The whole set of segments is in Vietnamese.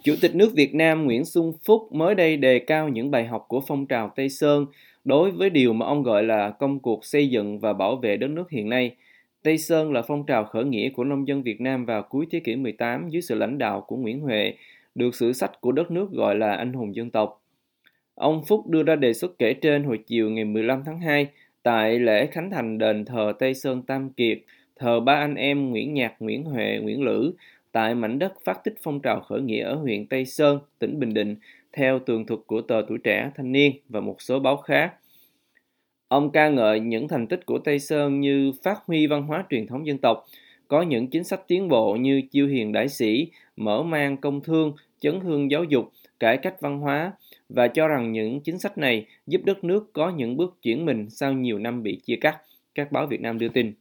Chủ tịch nước Việt Nam Nguyễn Xuân Phúc mới đây đề cao những bài học của phong trào Tây Sơn đối với điều mà ông gọi là công cuộc xây dựng và bảo vệ đất nước hiện nay. Tây Sơn là phong trào khởi nghĩa của nông dân Việt Nam vào cuối thế kỷ 18 dưới sự lãnh đạo của Nguyễn Huệ, được sử sách của đất nước gọi là anh hùng dân tộc. Ông Phúc đưa ra đề xuất kể trên hồi chiều ngày 15 tháng 2 tại lễ khánh thành đền thờ Tây Sơn Tam Kiệt, thờ ba anh em Nguyễn Nhạc, Nguyễn Huệ, Nguyễn Lữ tại mảnh đất phát tích phong trào khởi nghĩa ở huyện Tây Sơn, tỉnh Bình Định, theo tường thuật của tờ Tuổi Trẻ, Thanh niên và một số báo khác. Ông ca ngợi những thành tích của Tây Sơn như phát huy văn hóa truyền thống dân tộc, có những chính sách tiến bộ như chiêu hiền đại sĩ, mở mang công thương, chấn hương giáo dục, cải cách văn hóa và cho rằng những chính sách này giúp đất nước có những bước chuyển mình sau nhiều năm bị chia cắt, các báo Việt Nam đưa tin.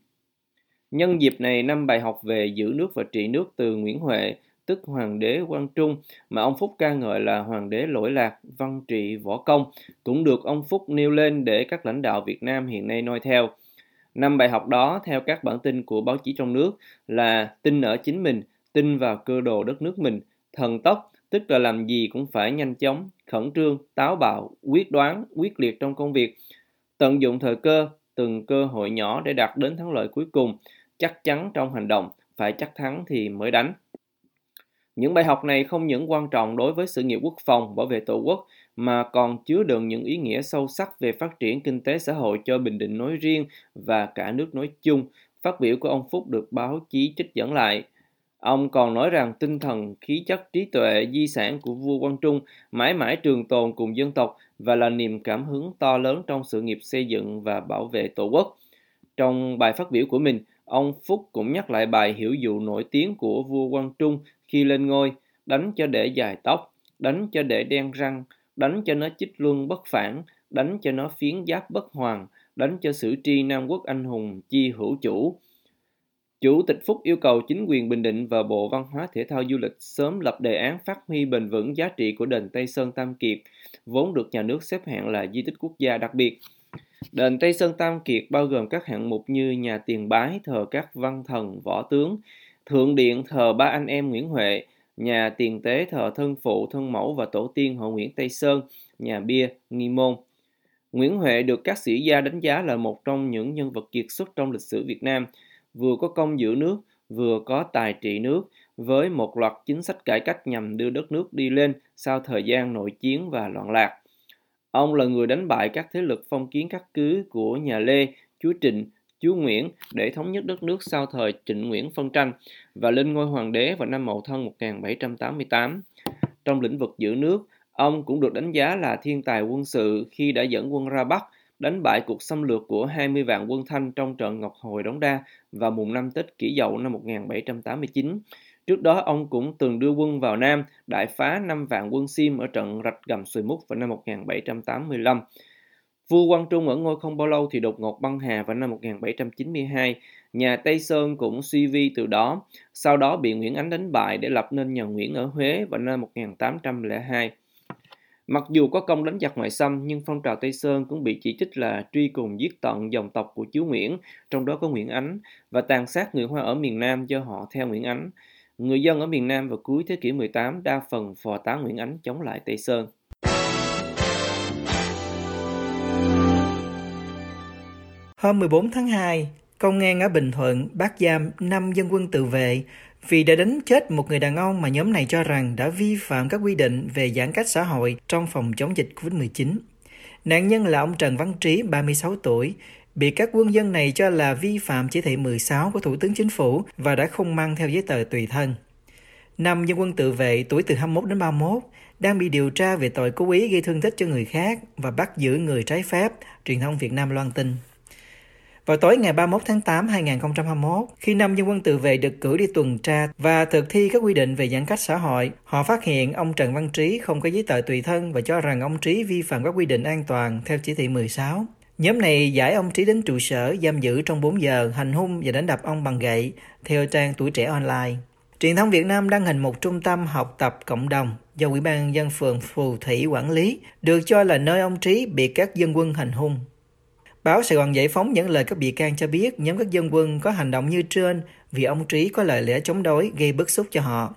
Nhân dịp này, năm bài học về giữ nước và trị nước từ Nguyễn Huệ, tức Hoàng đế Quang Trung, mà ông Phúc ca ngợi là Hoàng đế lỗi lạc, văn trị, võ công, cũng được ông Phúc nêu lên để các lãnh đạo Việt Nam hiện nay noi theo. Năm bài học đó, theo các bản tin của báo chí trong nước, là tin ở chính mình, tin vào cơ đồ đất nước mình, thần tốc, tức là làm gì cũng phải nhanh chóng, khẩn trương, táo bạo, quyết đoán, quyết liệt trong công việc, tận dụng thời cơ, từng cơ hội nhỏ để đạt đến thắng lợi cuối cùng, chắc chắn trong hành động, phải chắc thắng thì mới đánh. Những bài học này không những quan trọng đối với sự nghiệp quốc phòng, bảo vệ tổ quốc, mà còn chứa đựng những ý nghĩa sâu sắc về phát triển kinh tế xã hội cho Bình Định nói riêng và cả nước nói chung. Phát biểu của ông Phúc được báo chí trích dẫn lại. Ông còn nói rằng tinh thần, khí chất, trí tuệ, di sản của vua Quang Trung mãi mãi trường tồn cùng dân tộc và là niềm cảm hứng to lớn trong sự nghiệp xây dựng và bảo vệ tổ quốc. Trong bài phát biểu của mình, Ông Phúc cũng nhắc lại bài hiểu dụ nổi tiếng của vua Quang Trung khi lên ngôi, đánh cho để dài tóc, đánh cho để đen răng, đánh cho nó chích luân bất phản, đánh cho nó phiến giáp bất hoàng, đánh cho sử tri Nam quốc anh hùng chi hữu chủ. Chủ tịch Phúc yêu cầu chính quyền Bình Định và Bộ Văn hóa Thể thao Du lịch sớm lập đề án phát huy bền vững giá trị của đền Tây Sơn Tam Kiệt, vốn được nhà nước xếp hạng là di tích quốc gia đặc biệt. Đền Tây Sơn Tam Kiệt bao gồm các hạng mục như nhà tiền bái thờ các văn thần, võ tướng, thượng điện thờ ba anh em Nguyễn Huệ, nhà tiền tế thờ thân phụ, thân mẫu và tổ tiên họ Nguyễn Tây Sơn, nhà bia, nghi môn. Nguyễn Huệ được các sĩ gia đánh giá là một trong những nhân vật kiệt xuất trong lịch sử Việt Nam, vừa có công giữ nước, vừa có tài trị nước, với một loạt chính sách cải cách nhằm đưa đất nước đi lên sau thời gian nội chiến và loạn lạc. Ông là người đánh bại các thế lực phong kiến cắt cứ của nhà Lê, chúa Trịnh, chúa Nguyễn để thống nhất đất nước sau thời Trịnh Nguyễn phân tranh và lên ngôi hoàng đế vào năm Mậu Thân 1788. Trong lĩnh vực giữ nước, ông cũng được đánh giá là thiên tài quân sự khi đã dẫn quân ra Bắc, đánh bại cuộc xâm lược của 20 vạn quân Thanh trong trận Ngọc Hồi Đống Đa vào mùng 5 Tết Kỷ Dậu năm 1789 Trước đó, ông cũng từng đưa quân vào Nam, đại phá 5 vạn quân Sim ở trận Rạch Gầm Sùi Múc vào năm 1785. Vua Quang Trung ở ngôi không bao lâu thì đột ngột băng hà vào năm 1792. Nhà Tây Sơn cũng suy vi từ đó, sau đó bị Nguyễn Ánh đánh bại để lập nên nhà Nguyễn ở Huế vào năm 1802. Mặc dù có công đánh giặc ngoại xâm, nhưng phong trào Tây Sơn cũng bị chỉ trích là truy cùng giết tận dòng tộc của chúa Nguyễn, trong đó có Nguyễn Ánh, và tàn sát người Hoa ở miền Nam do họ theo Nguyễn Ánh. Người dân ở miền Nam vào cuối thế kỷ 18 đa phần phò tá Nguyễn Ánh chống lại Tây Sơn. Hôm 14 tháng 2, công an ở Bình Thuận bắt giam 5 dân quân tự vệ vì đã đánh chết một người đàn ông mà nhóm này cho rằng đã vi phạm các quy định về giãn cách xã hội trong phòng chống dịch COVID-19. Nạn nhân là ông Trần Văn Trí, 36 tuổi, bị các quân dân này cho là vi phạm chỉ thị 16 của Thủ tướng Chính phủ và đã không mang theo giấy tờ tùy thân. Năm dân quân tự vệ tuổi từ 21 đến 31 đang bị điều tra về tội cố ý gây thương tích cho người khác và bắt giữ người trái phép, truyền thông Việt Nam loan tin. Vào tối ngày 31 tháng 8 2021, khi năm dân quân tự vệ được cử đi tuần tra và thực thi các quy định về giãn cách xã hội, họ phát hiện ông Trần Văn Trí không có giấy tờ tùy thân và cho rằng ông Trí vi phạm các quy định an toàn theo chỉ thị 16. Nhóm này giải ông Trí đến trụ sở giam giữ trong 4 giờ, hành hung và đánh đập ông bằng gậy, theo trang tuổi trẻ online. Truyền thông Việt Nam đăng hình một trung tâm học tập cộng đồng do Ủy ban dân phường Phù Thủy quản lý, được cho là nơi ông Trí bị các dân quân hành hung. Báo Sài Gòn Giải phóng dẫn lời các bị can cho biết nhóm các dân quân có hành động như trên vì ông Trí có lời lẽ chống đối gây bức xúc cho họ.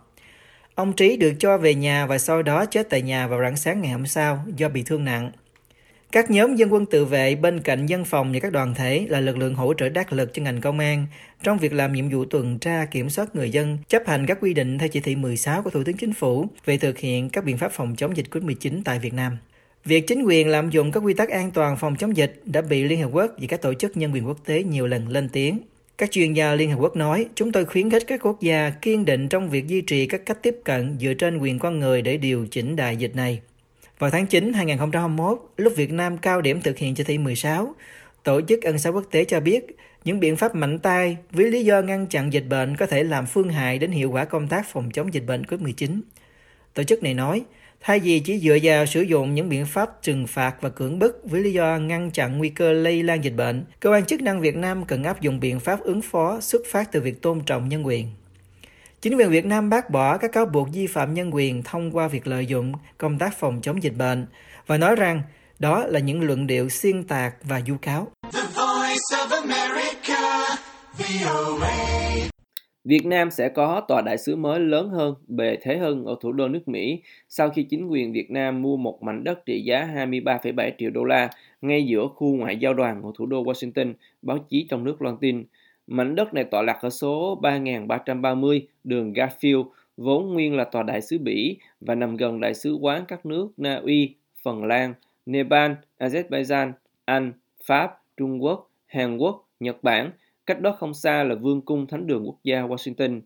Ông Trí được cho về nhà và sau đó chết tại nhà vào rạng sáng ngày hôm sau do bị thương nặng. Các nhóm dân quân tự vệ bên cạnh dân phòng và các đoàn thể là lực lượng hỗ trợ đắc lực cho ngành công an trong việc làm nhiệm vụ tuần tra kiểm soát người dân chấp hành các quy định theo chỉ thị 16 của Thủ tướng Chính phủ về thực hiện các biện pháp phòng chống dịch COVID-19 tại Việt Nam. Việc chính quyền lạm dụng các quy tắc an toàn phòng chống dịch đã bị Liên Hợp Quốc và các tổ chức nhân quyền quốc tế nhiều lần lên tiếng. Các chuyên gia Liên Hợp Quốc nói, chúng tôi khuyến khích các quốc gia kiên định trong việc duy trì các cách tiếp cận dựa trên quyền con người để điều chỉnh đại dịch này. Vào tháng 9 2021, lúc Việt Nam cao điểm thực hiện chỉ thị 16, Tổ chức Ân xá Quốc tế cho biết những biện pháp mạnh tay với lý do ngăn chặn dịch bệnh có thể làm phương hại đến hiệu quả công tác phòng chống dịch bệnh COVID-19. Tổ chức này nói, thay vì chỉ dựa vào sử dụng những biện pháp trừng phạt và cưỡng bức với lý do ngăn chặn nguy cơ lây lan dịch bệnh, cơ quan chức năng Việt Nam cần áp dụng biện pháp ứng phó xuất phát từ việc tôn trọng nhân quyền. Chính quyền Việt Nam bác bỏ các cáo buộc vi phạm nhân quyền thông qua việc lợi dụng công tác phòng chống dịch bệnh và nói rằng đó là những luận điệu xuyên tạc và vu cáo. Việt Nam sẽ có tòa đại sứ mới lớn hơn, bề thế hơn ở thủ đô nước Mỹ sau khi chính quyền Việt Nam mua một mảnh đất trị giá 23,7 triệu đô la ngay giữa khu ngoại giao đoàn của thủ đô Washington, báo chí trong nước loan tin. Mảnh đất này tọa lạc ở số 3330 đường Garfield, vốn nguyên là tòa đại sứ Bỉ và nằm gần đại sứ quán các nước Na Uy, Phần Lan, Nepal, Azerbaijan, Anh, Pháp, Trung Quốc, Hàn Quốc, Nhật Bản, cách đó không xa là Vương cung Thánh đường Quốc gia Washington.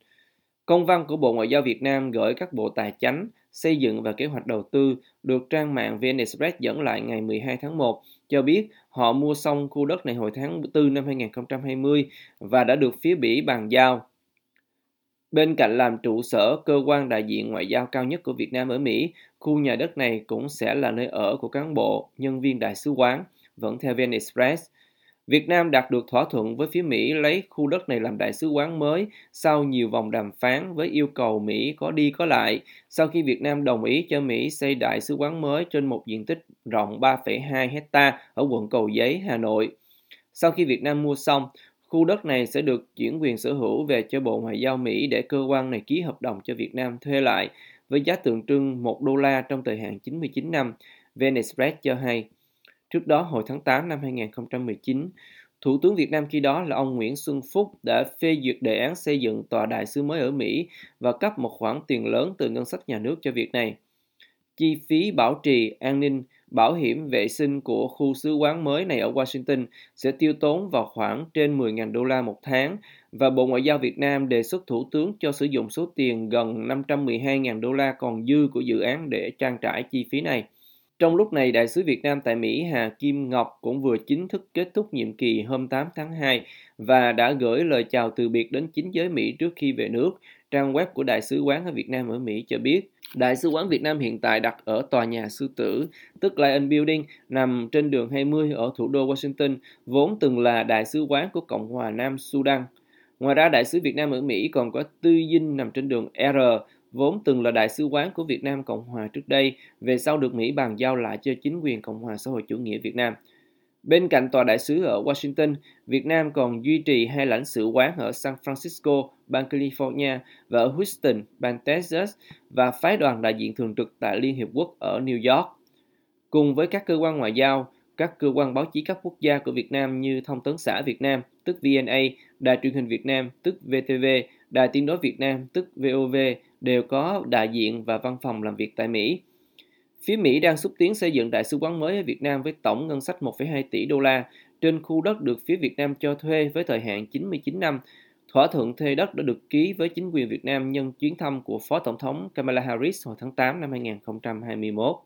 Công văn của Bộ Ngoại giao Việt Nam gửi các bộ tài chánh, xây dựng và kế hoạch đầu tư được trang mạng VN Express dẫn lại ngày 12 tháng 1 cho biết họ mua xong khu đất này hồi tháng 4 năm 2020 và đã được phía Bỉ bàn giao. Bên cạnh làm trụ sở cơ quan đại diện ngoại giao cao nhất của Việt Nam ở Mỹ, khu nhà đất này cũng sẽ là nơi ở của cán bộ, nhân viên đại sứ quán, vẫn theo VN Express. Việt Nam đạt được thỏa thuận với phía Mỹ lấy khu đất này làm đại sứ quán mới sau nhiều vòng đàm phán với yêu cầu Mỹ có đi có lại sau khi Việt Nam đồng ý cho Mỹ xây đại sứ quán mới trên một diện tích rộng 3,2 hecta ở quận Cầu Giấy, Hà Nội. Sau khi Việt Nam mua xong, khu đất này sẽ được chuyển quyền sở hữu về cho Bộ Ngoại giao Mỹ để cơ quan này ký hợp đồng cho Việt Nam thuê lại với giá tượng trưng 1 đô la trong thời hạn 99 năm, VnExpress cho hay. Trước đó, hồi tháng 8 năm 2019, Thủ tướng Việt Nam khi đó là ông Nguyễn Xuân Phúc đã phê duyệt đề án xây dựng tòa đại sứ mới ở Mỹ và cấp một khoản tiền lớn từ ngân sách nhà nước cho việc này. Chi phí bảo trì, an ninh, bảo hiểm vệ sinh của khu sứ quán mới này ở Washington sẽ tiêu tốn vào khoảng trên 10.000 đô la một tháng và Bộ Ngoại giao Việt Nam đề xuất Thủ tướng cho sử dụng số tiền gần 512.000 đô la còn dư của dự án để trang trải chi phí này. Trong lúc này, Đại sứ Việt Nam tại Mỹ Hà Kim Ngọc cũng vừa chính thức kết thúc nhiệm kỳ hôm 8 tháng 2 và đã gửi lời chào từ biệt đến chính giới Mỹ trước khi về nước. Trang web của Đại sứ quán ở Việt Nam ở Mỹ cho biết, Đại sứ quán Việt Nam hiện tại đặt ở tòa nhà sư tử, tức Lion Building, nằm trên đường 20 ở thủ đô Washington, vốn từng là đại sứ quán của Cộng hòa Nam Sudan. Ngoài ra, Đại sứ Việt Nam ở Mỹ còn có tư dinh nằm trên đường R, vốn từng là đại sứ quán của Việt Nam Cộng Hòa trước đây, về sau được Mỹ bàn giao lại cho chính quyền Cộng Hòa xã hội chủ nghĩa Việt Nam. Bên cạnh tòa đại sứ ở Washington, Việt Nam còn duy trì hai lãnh sự quán ở San Francisco, bang California và ở Houston, bang Texas và phái đoàn đại diện thường trực tại Liên Hiệp Quốc ở New York. Cùng với các cơ quan ngoại giao, các cơ quan báo chí các quốc gia của Việt Nam như Thông tấn xã Việt Nam, tức VNA, Đài truyền hình Việt Nam, tức VTV, Đài tiếng nói Việt Nam, tức VOV, đều có đại diện và văn phòng làm việc tại Mỹ. Phía Mỹ đang xúc tiến xây dựng đại sứ quán mới ở Việt Nam với tổng ngân sách 1,2 tỷ đô la trên khu đất được phía Việt Nam cho thuê với thời hạn 99 năm. Thỏa thuận thuê đất đã được ký với chính quyền Việt Nam nhân chuyến thăm của Phó Tổng thống Kamala Harris hồi tháng 8 năm 2021.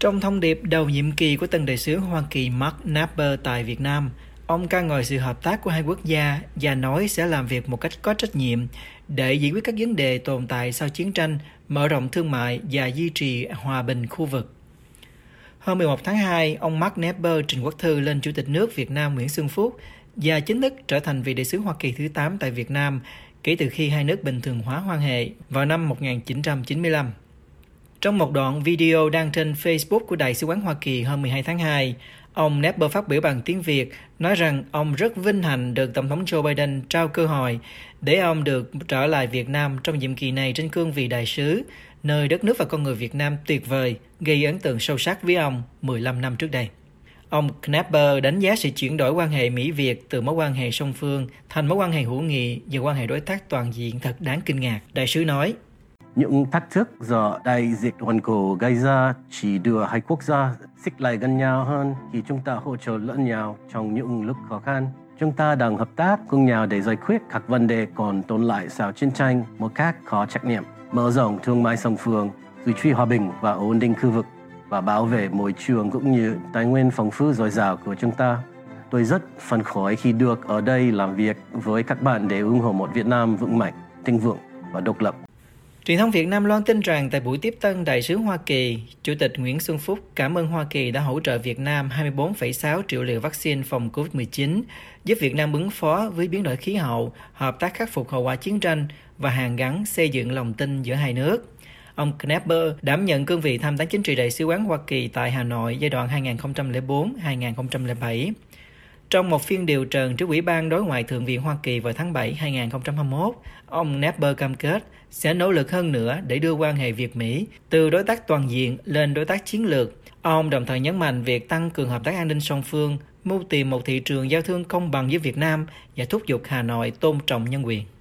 Trong thông điệp đầu nhiệm kỳ của tân đại sứ Hoa Kỳ Mark Napper tại Việt Nam, ông ca ngợi sự hợp tác của hai quốc gia và nói sẽ làm việc một cách có trách nhiệm để giải quyết các vấn đề tồn tại sau chiến tranh, mở rộng thương mại và duy trì hòa bình khu vực. Hôm 11 tháng 2, ông Mark Nepper trình quốc thư lên Chủ tịch nước Việt Nam Nguyễn Xuân Phúc và chính thức trở thành vị đại sứ Hoa Kỳ thứ 8 tại Việt Nam kể từ khi hai nước bình thường hóa quan hệ vào năm 1995. Trong một đoạn video đăng trên Facebook của Đại sứ quán Hoa Kỳ hôm 12 tháng 2, Ông Nepper phát biểu bằng tiếng Việt, nói rằng ông rất vinh hạnh được Tổng thống Joe Biden trao cơ hội để ông được trở lại Việt Nam trong nhiệm kỳ này trên cương vị đại sứ, nơi đất nước và con người Việt Nam tuyệt vời, gây ấn tượng sâu sắc với ông 15 năm trước đây. Ông Knapper đánh giá sự chuyển đổi quan hệ Mỹ-Việt từ mối quan hệ song phương thành mối quan hệ hữu nghị và quan hệ đối tác toàn diện thật đáng kinh ngạc. Đại sứ nói, những thách thức do đại dịch toàn cầu gây ra chỉ đưa hai quốc gia xích lại gần nhau hơn khi chúng ta hỗ trợ lẫn nhau trong những lúc khó khăn. Chúng ta đang hợp tác cùng nhau để giải quyết các vấn đề còn tồn lại sau chiến tranh một cách có trách nhiệm, mở rộng thương mại song phương, duy trì hòa bình và ổn định khu vực và bảo vệ môi trường cũng như tài nguyên phong phú dồi dào của chúng ta. Tôi rất phấn khởi khi được ở đây làm việc với các bạn để ủng hộ một Việt Nam vững mạnh, thịnh vượng và độc lập. Truyền thông Việt Nam loan tin rằng tại buổi tiếp tân đại sứ Hoa Kỳ, Chủ tịch Nguyễn Xuân Phúc cảm ơn Hoa Kỳ đã hỗ trợ Việt Nam 24,6 triệu liều vaccine phòng COVID-19, giúp Việt Nam ứng phó với biến đổi khí hậu, hợp tác khắc phục hậu quả chiến tranh và hàn gắn xây dựng lòng tin giữa hai nước. Ông Knapper đảm nhận cương vị tham tán chính trị đại sứ quán Hoa Kỳ tại Hà Nội giai đoạn 2004-2007. Trong một phiên điều trần trước Ủy ban Đối ngoại Thượng viện Hoa Kỳ vào tháng 7 2021, ông Napper cam kết sẽ nỗ lực hơn nữa để đưa quan hệ Việt-Mỹ từ đối tác toàn diện lên đối tác chiến lược. Ông đồng thời nhấn mạnh việc tăng cường hợp tác an ninh song phương, mưu tìm một thị trường giao thương công bằng với Việt Nam và thúc giục Hà Nội tôn trọng nhân quyền.